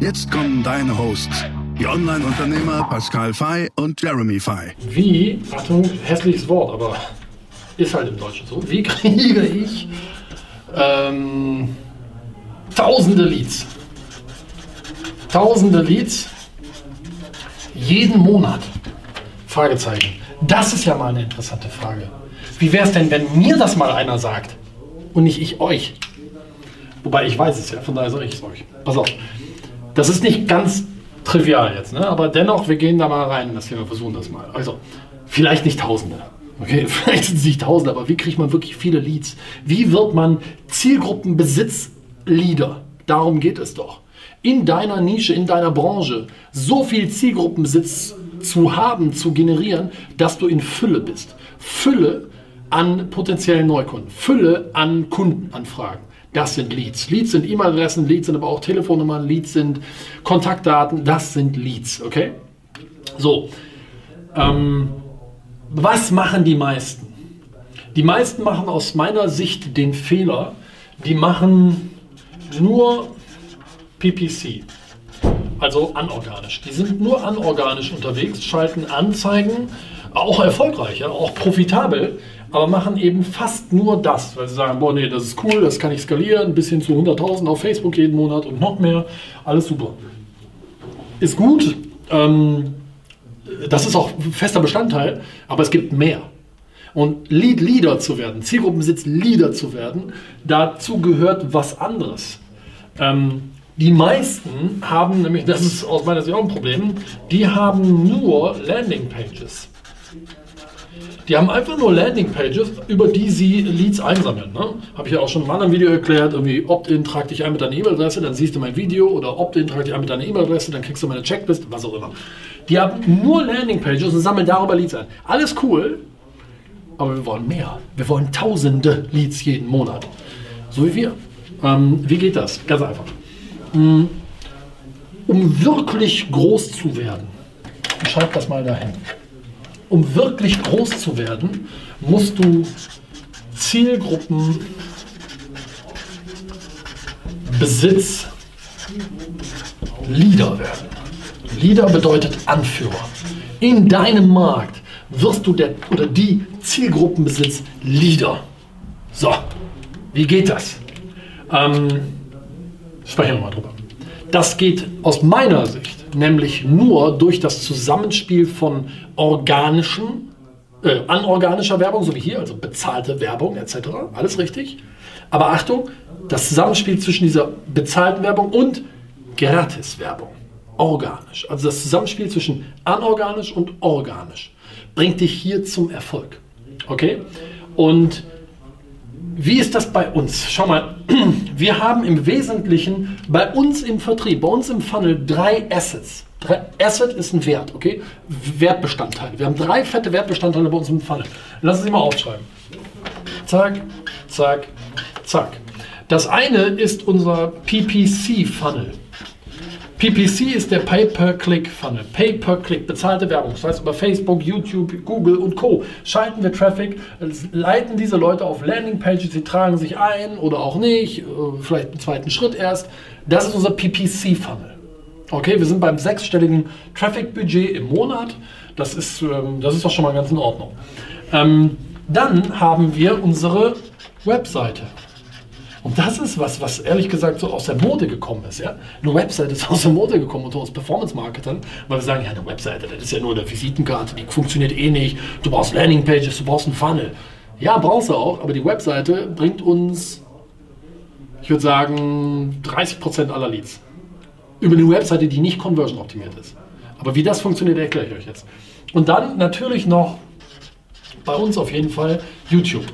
Jetzt kommen deine Hosts, die Online-Unternehmer Pascal Fay und Jeremy Fay. Wie, Achtung, hässliches Wort, aber ist halt im Deutschen so, wie kriege ich ähm, tausende Leads? Tausende Leads jeden Monat? Fragezeichen. Das ist ja mal eine interessante Frage. Wie wäre es denn, wenn mir das mal einer sagt und nicht ich euch? Wobei ich weiß es ja, von daher sage ich es euch. Pass auf. Das ist nicht ganz trivial jetzt, ne? aber dennoch, wir gehen da mal rein in das Thema, versuchen das mal. Also, vielleicht nicht Tausende. Okay, vielleicht sind es nicht Tausende, aber wie kriegt man wirklich viele Leads? Wie wird man Zielgruppenbesitz-Leader? Darum geht es doch. In deiner Nische, in deiner Branche so viel Zielgruppenbesitz zu haben, zu generieren, dass du in Fülle bist. Fülle an potenziellen Neukunden, Fülle an Kundenanfragen. Das sind Leads. Leads sind E-Mail-Adressen, Leads sind aber auch Telefonnummern, Leads sind Kontaktdaten, das sind Leads, okay? So, ähm, was machen die meisten? Die meisten machen aus meiner Sicht den Fehler, die machen nur PPC, also anorganisch. Die sind nur anorganisch unterwegs, schalten Anzeigen, auch erfolgreich, ja, auch profitabel, aber machen eben fast nur das, weil sie sagen, boah, nee, das ist cool, das kann ich skalieren, bis hin zu 100.000 auf Facebook jeden Monat und noch mehr, alles super. Ist gut, ähm, das ist auch fester Bestandteil, aber es gibt mehr. Und Lead Leader zu werden, Zielgruppensitz Leader zu werden, dazu gehört was anderes. Ähm, die meisten haben, nämlich das ist aus meiner Sicht auch ein Problem, die haben nur Landingpages. Die haben einfach nur Landingpages, über die sie Leads einsammeln. Ne? Habe ich ja auch schon einem anderen Video erklärt. Irgendwie Opt-in, trag dich ein mit deiner E-Mail-Adresse, dann siehst du mein Video. Oder Opt-in, trag dich ein mit deiner E-Mail-Adresse, dann kriegst du meine Checklist, was auch immer. Die haben nur Landingpages und sammeln darüber Leads ein. Alles cool, aber wir wollen mehr. Wir wollen tausende Leads jeden Monat. So wie wir. Ähm, wie geht das? Ganz einfach. Mm, um wirklich groß zu werden, schreib das mal dahin um wirklich groß zu werden, musst du Zielgruppen Besitz Leader werden. Leader bedeutet Anführer. In deinem Markt wirst du der oder die Zielgruppenbesitz Leader. So, wie geht das? Ähm, sprechen wir mal drüber. Das geht aus meiner Sicht nämlich nur durch das Zusammenspiel von organischen, äh, anorganischer Werbung, so wie hier, also bezahlte Werbung etc. Alles richtig. Aber Achtung, das Zusammenspiel zwischen dieser bezahlten Werbung und Gratis-Werbung. Organisch. Also das Zusammenspiel zwischen anorganisch und organisch bringt dich hier zum Erfolg. Okay? Und wie ist das bei uns? Schau mal, wir haben im Wesentlichen bei uns im Vertrieb, bei uns im Funnel drei Assets. Asset ist ein Wert, okay? Wertbestandteile. Wir haben drei fette Wertbestandteile bei uns im Funnel. Lass uns sie mal aufschreiben. Zack, zack, zack. Das eine ist unser PPC-Funnel. PPC ist der Pay-per-Click-Funnel. Pay-per-Click, bezahlte Werbung. Das heißt, über Facebook, YouTube, Google und Co. schalten wir Traffic, leiten diese Leute auf Landingpages, sie tragen sich ein oder auch nicht, äh, vielleicht im zweiten Schritt erst. Das ist unser PPC-Funnel. Okay, wir sind beim sechsstelligen Traffic-Budget im Monat. Das ist, ähm, das ist doch schon mal ganz in Ordnung. Ähm, dann haben wir unsere Webseite. Und das ist was, was ehrlich gesagt so aus der Mode gekommen ist. Ja? Eine Webseite ist aus der Mode gekommen unter uns Performance-Marketern, weil wir sagen, ja, eine Webseite, das ist ja nur eine Visitenkarte, die funktioniert eh nicht. Du brauchst Landingpages, du brauchst einen Funnel. Ja, brauchst du auch, aber die Webseite bringt uns, ich würde sagen, 30% aller Leads. Über eine Webseite, die nicht conversion optimiert ist. Aber wie das funktioniert, erkläre ich euch jetzt. Und dann natürlich noch bei uns auf jeden Fall YouTube.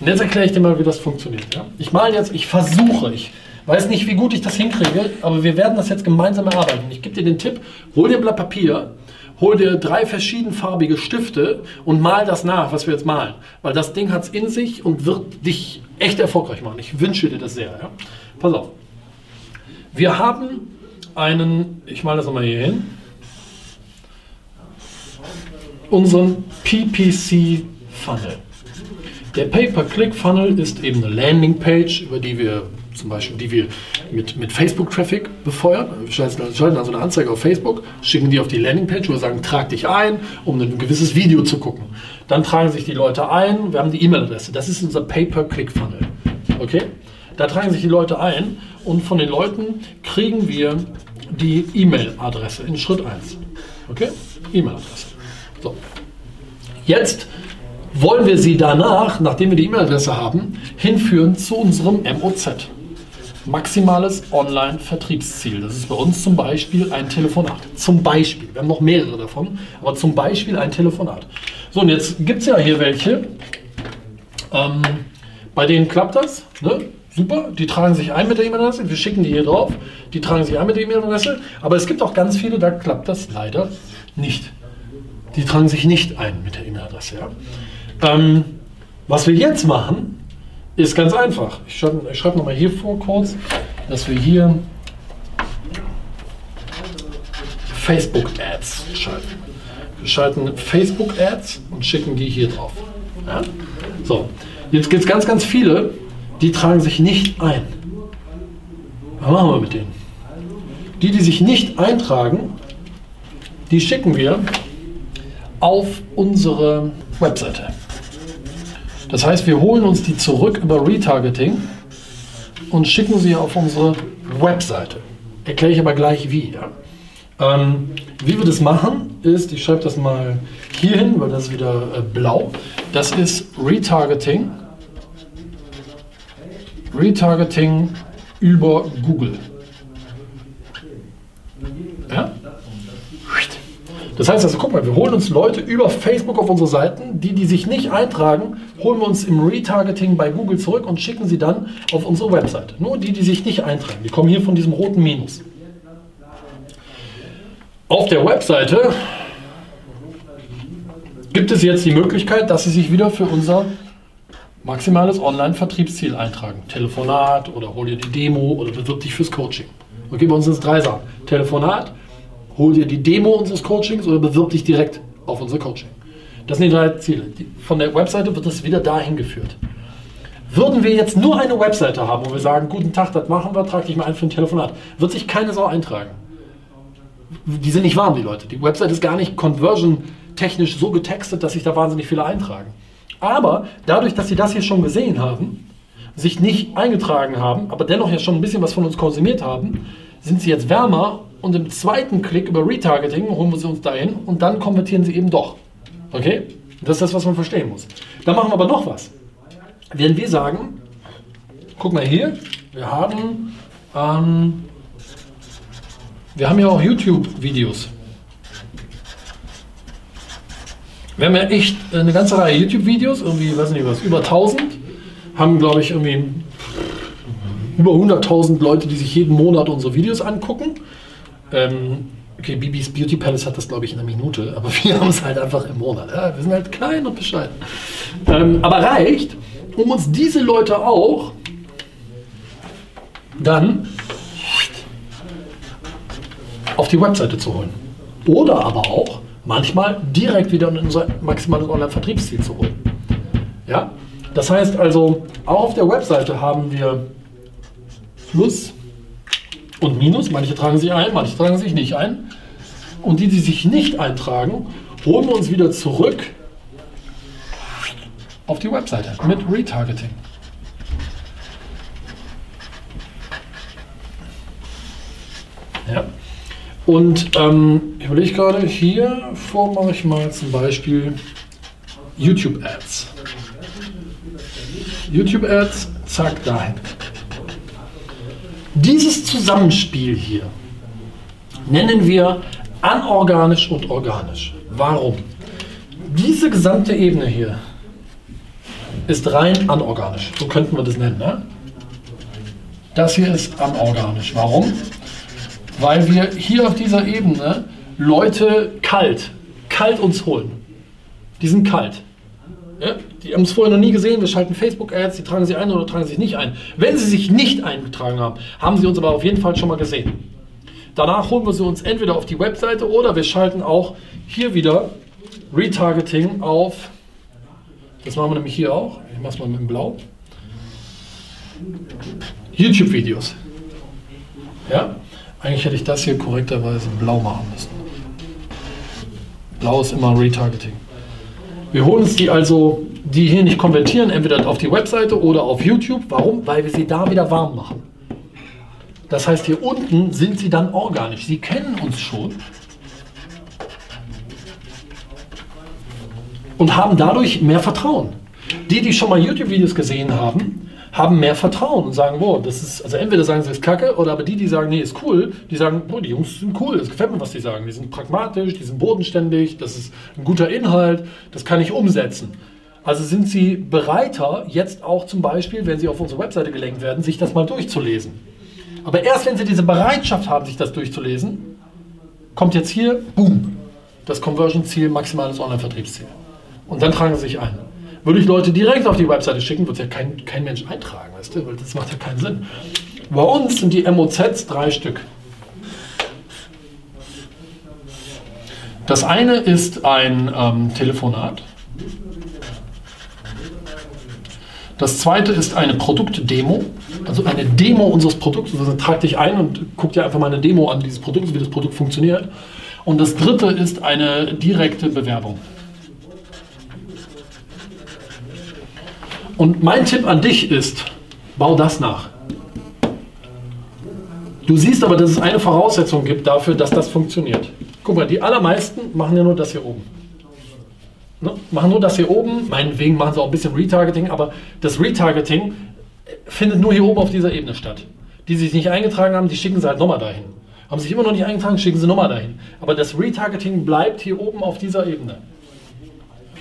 Und jetzt erkläre ich dir mal, wie das funktioniert. Ja? Ich male jetzt, ich versuche, ich Weiß nicht, wie gut ich das hinkriege, aber wir werden das jetzt gemeinsam erarbeiten. Ich gebe dir den Tipp, hol dir ein Blatt Papier, hol dir drei verschiedenfarbige Stifte und mal das nach, was wir jetzt malen. Weil das Ding hat es in sich und wird dich echt erfolgreich machen. Ich wünsche dir das sehr. Ja? Pass auf. Wir haben einen, ich male das nochmal hier hin, unseren PPC Funnel. Der Pay-per-Click-Funnel ist eben eine Landingpage, über die wir zum Beispiel, die wir mit, mit Facebook-Traffic befeuern. Wir schalten also eine Anzeige auf Facebook, schicken die auf die Landingpage, wo wir sagen, trag dich ein, um ein gewisses Video zu gucken. Dann tragen sich die Leute ein, wir haben die E-Mail-Adresse. Das ist unser Pay-per-Click-Funnel. Okay? Da tragen sich die Leute ein und von den Leuten kriegen wir die E-Mail-Adresse in Schritt 1. Okay? E-Mail-Adresse. So. Jetzt wollen wir sie danach, nachdem wir die E-Mail-Adresse haben, hinführen zu unserem MOZ. Maximales Online-Vertriebsziel. Das ist bei uns zum Beispiel ein Telefonat. Zum Beispiel. Wir haben noch mehrere davon, aber zum Beispiel ein Telefonat. So, und jetzt gibt es ja hier welche, ähm, bei denen klappt das. Ne? Super, die tragen sich ein mit der E-Mail-Adresse. Wir schicken die hier drauf. Die tragen sich ein mit der E-Mail-Adresse. Aber es gibt auch ganz viele, da klappt das leider nicht. Die tragen sich nicht ein mit der E-Mail-Adresse. Ja? Ähm, was wir jetzt machen, ist ganz einfach. Ich schreibe, ich schreibe nochmal hier vor kurz, dass wir hier Facebook-Ads schalten. Wir schalten Facebook-Ads und schicken die hier drauf. Ja? So, jetzt gibt es ganz, ganz viele, die tragen sich nicht ein. Was machen wir mit denen? Die, die sich nicht eintragen, die schicken wir auf unsere Webseite. Das heißt, wir holen uns die zurück über Retargeting und schicken sie auf unsere Webseite. Erkläre ich aber gleich wie. Ja. Ähm, wie wir das machen, ist, ich schreibe das mal hier hin, weil das ist wieder äh, blau. Das ist Retargeting. Retargeting über Google. Ja? Das heißt also, guck mal, wir holen uns Leute über Facebook auf unsere Seiten, die, die sich nicht eintragen, holen wir uns im Retargeting bei Google zurück und schicken sie dann auf unsere Webseite. Nur die, die sich nicht eintragen, die kommen hier von diesem roten Minus. Auf der Webseite gibt es jetzt die Möglichkeit, dass sie sich wieder für unser maximales Online-Vertriebsziel eintragen. Telefonat oder hol dir die Demo oder bewirb dich fürs Coaching. Okay, bei uns sind es. Telefonat, hol dir die Demo unseres Coachings oder bewirb dich direkt auf unser Coaching. Das sind die drei Ziele. Von der Webseite wird das wieder dahin geführt. Würden wir jetzt nur eine Webseite haben, wo wir sagen, guten Tag, das machen wir, trag dich mal ein für ein Telefonat, wird sich keine Sau eintragen. Die sind nicht warm, die Leute. Die Webseite ist gar nicht conversion-technisch so getextet, dass sich da wahnsinnig viele eintragen. Aber dadurch, dass sie das hier schon gesehen haben, sich nicht eingetragen haben, aber dennoch ja schon ein bisschen was von uns konsumiert haben, sind sie jetzt wärmer und im zweiten Klick über Retargeting holen wir sie uns dahin und dann konvertieren sie eben doch. Okay? Das ist das, was man verstehen muss. Dann machen wir aber noch was. Wenn wir sagen, guck mal hier, wir haben, ähm, wir haben ja auch YouTube-Videos. Wir haben ja echt eine ganze Reihe YouTube-Videos, irgendwie, weiß nicht was, über 1000. Haben, glaube ich, irgendwie über 100.000 Leute, die sich jeden Monat unsere Videos angucken. Ähm, okay, Bibis Beauty Palace hat das, glaube ich, in einer Minute, aber wir haben es halt einfach im Monat. Ja, wir sind halt klein und bescheiden. Ähm, aber reicht, um uns diese Leute auch dann auf die Webseite zu holen. Oder aber auch manchmal direkt wieder in unser maximales Online-Vertriebsziel zu holen. Ja? Das heißt also, auch auf der Webseite haben wir Plus, und Minus. Manche tragen sich ein, manche tragen sich nicht ein. Und die, die sich nicht eintragen, holen wir uns wieder zurück auf die Webseite mit Retargeting. Ja. Und ähm, ich überlege gerade, hier vor mache ich mal zum Beispiel YouTube Ads. YouTube Ads, zack, dahin. Dieses Zusammenspiel hier nennen wir anorganisch und organisch. Warum? Diese gesamte Ebene hier ist rein anorganisch. So könnten wir das nennen. Ne? Das hier ist anorganisch. Warum? Weil wir hier auf dieser Ebene Leute kalt, kalt uns holen. Die sind kalt. Ja? Die haben es vorher noch nie gesehen. Wir schalten Facebook-Ads, die tragen sie ein oder tragen sich nicht ein. Wenn sie sich nicht eingetragen haben, haben sie uns aber auf jeden Fall schon mal gesehen. Danach holen wir sie uns entweder auf die Webseite oder wir schalten auch hier wieder Retargeting auf. Das machen wir nämlich hier auch. Ich mache es mal mit dem Blau. YouTube-Videos. Ja? Eigentlich hätte ich das hier korrekterweise blau machen müssen. Blau ist immer Retargeting. Wir holen uns die also, die hier nicht konvertieren, entweder auf die Webseite oder auf YouTube. Warum? Weil wir sie da wieder warm machen. Das heißt, hier unten sind sie dann organisch. Sie kennen uns schon und haben dadurch mehr Vertrauen. Die, die schon mal YouTube-Videos gesehen haben, haben mehr Vertrauen und sagen, boah, das ist, also entweder sagen sie, es ist kacke, oder aber die, die sagen, nee, ist cool, die sagen, boah, die Jungs sind cool, das gefällt mir, was die sagen. Die sind pragmatisch, die sind bodenständig, das ist ein guter Inhalt, das kann ich umsetzen. Also sind sie bereiter, jetzt auch zum Beispiel, wenn sie auf unsere Webseite gelenkt werden, sich das mal durchzulesen. Aber erst wenn sie diese Bereitschaft haben, sich das durchzulesen, kommt jetzt hier, boom, das Conversion-Ziel, maximales Online-Vertriebsziel. Und dann tragen sie sich ein. Würde ich Leute direkt auf die Webseite schicken, wird ja kein, kein Mensch eintragen, weißt du? Weil das macht ja keinen Sinn. Bei uns sind die MOZs drei Stück. Das eine ist ein ähm, Telefonat. Das zweite ist eine Produktdemo, also eine Demo unseres Produkts. Also trag dich ein und guck dir einfach mal eine Demo an dieses Produkt, wie das Produkt funktioniert. Und das dritte ist eine direkte Bewerbung. Und mein Tipp an dich ist, bau das nach. Du siehst aber, dass es eine Voraussetzung gibt dafür, dass das funktioniert. Guck mal, die allermeisten machen ja nur das hier oben. Ne? Machen nur das hier oben, meinetwegen machen sie auch ein bisschen Retargeting, aber das Retargeting findet nur hier oben auf dieser Ebene statt. Die sich nicht eingetragen haben, die schicken sie halt nochmal dahin. Haben sich immer noch nicht eingetragen, schicken sie nochmal dahin. Aber das Retargeting bleibt hier oben auf dieser Ebene.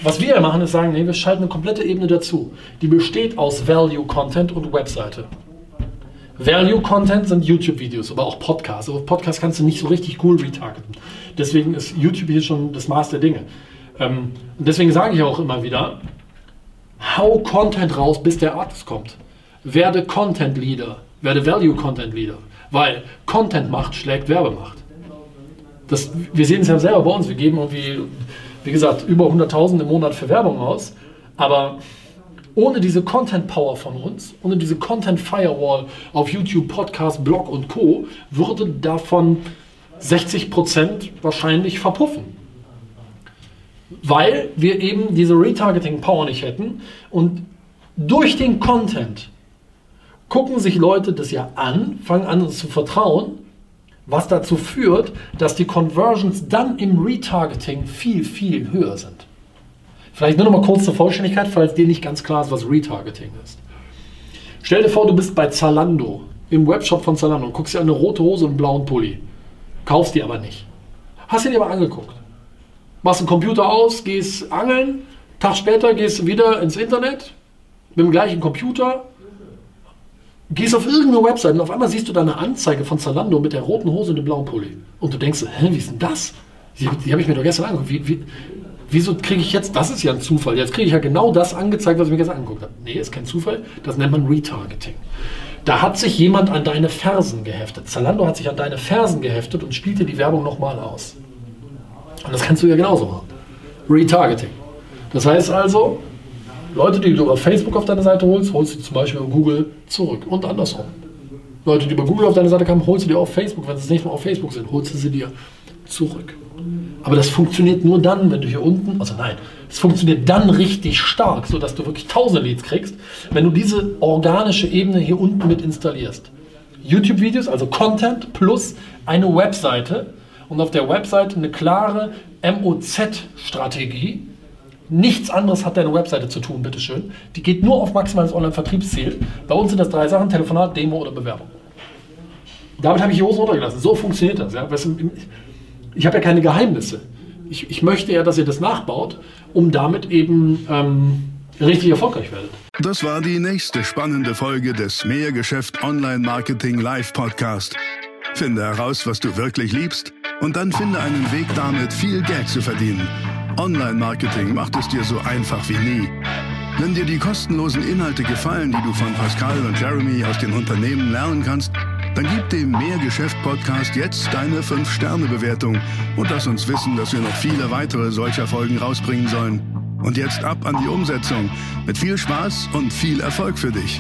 Was wir machen, ist sagen, nee, wir schalten eine komplette Ebene dazu. Die besteht aus Value Content und Webseite. Value Content sind YouTube-Videos, aber auch Podcasts. Aber Podcasts kannst du nicht so richtig cool retargeten. Deswegen ist YouTube hier schon das Maß der Dinge. Ähm, und deswegen sage ich auch immer wieder, hau Content raus, bis der Artist kommt. Werde Content Leader, werde Value Content Leader, weil Content macht schlägt Werbemacht. Das, wir sehen es ja selber bei uns. Wir geben irgendwie wie gesagt, über 100.000 im Monat für Werbung aus. Aber ohne diese Content Power von uns, ohne diese Content Firewall auf YouTube, Podcast, Blog und Co., würde davon 60% wahrscheinlich verpuffen. Weil wir eben diese Retargeting Power nicht hätten und durch den Content gucken sich Leute das ja an, fangen an uns zu vertrauen was dazu führt, dass die Conversions dann im Retargeting viel, viel höher sind. Vielleicht nur noch mal kurz zur Vollständigkeit, falls dir nicht ganz klar ist, was Retargeting ist. Stell dir vor, du bist bei Zalando, im Webshop von Zalando und guckst dir eine rote Hose und einen blauen Pulli. Kaufst die aber nicht. Hast ihn dir aber angeguckt. Machst den Computer aus, gehst angeln, Tag später gehst du wieder ins Internet mit dem gleichen Computer, gehst auf irgendeine Website und auf einmal siehst du da eine Anzeige von Zalando mit der roten Hose und dem blauen Pulli. Und du denkst, hä, wie ist denn das? Die, die habe ich mir doch gestern angeguckt. Wie, wie, wieso kriege ich jetzt, das ist ja ein Zufall, jetzt kriege ich ja genau das angezeigt, was ich mir gestern angeguckt habe. Nee, ist kein Zufall, das nennt man Retargeting. Da hat sich jemand an deine Fersen geheftet. Zalando hat sich an deine Fersen geheftet und spielte die Werbung nochmal aus. Und das kannst du ja genauso machen. Retargeting. Das heißt also, Leute, die du über Facebook auf deine Seite holst, holst du zum Beispiel über Google zurück und andersrum. Leute, die über Google auf deine Seite kamen, holst du dir auf Facebook, wenn sie das nächste Mal auf Facebook sind, holst du sie dir zurück. Aber das funktioniert nur dann, wenn du hier unten, also nein, es funktioniert dann richtig stark, sodass du wirklich tausende Leads kriegst, wenn du diese organische Ebene hier unten mit installierst. YouTube-Videos, also Content plus eine Webseite und auf der Webseite eine klare MOZ-Strategie, Nichts anderes hat deine Webseite zu tun, bitteschön. Die geht nur auf maximales Online-Vertriebsziel. Bei uns sind das drei Sachen: Telefonat, Demo oder Bewerbung. Damit habe ich die Hosen runtergelassen. So funktioniert das. Ja. Ich habe ja keine Geheimnisse. Ich, ich, möchte ja, dass ihr das nachbaut, um damit eben ähm, richtig erfolgreich werdet. Das war die nächste spannende Folge des Mehrgeschäft Online Marketing Live Podcast. Finde heraus, was du wirklich liebst und dann finde einen Weg damit, viel Geld zu verdienen. Online Marketing macht es dir so einfach wie nie. Wenn dir die kostenlosen Inhalte gefallen, die du von Pascal und Jeremy aus den Unternehmen lernen kannst, dann gib dem Mehrgeschäft-Podcast jetzt deine 5-Sterne-Bewertung und lass uns wissen, dass wir noch viele weitere solcher Folgen rausbringen sollen. Und jetzt ab an die Umsetzung. Mit viel Spaß und viel Erfolg für dich.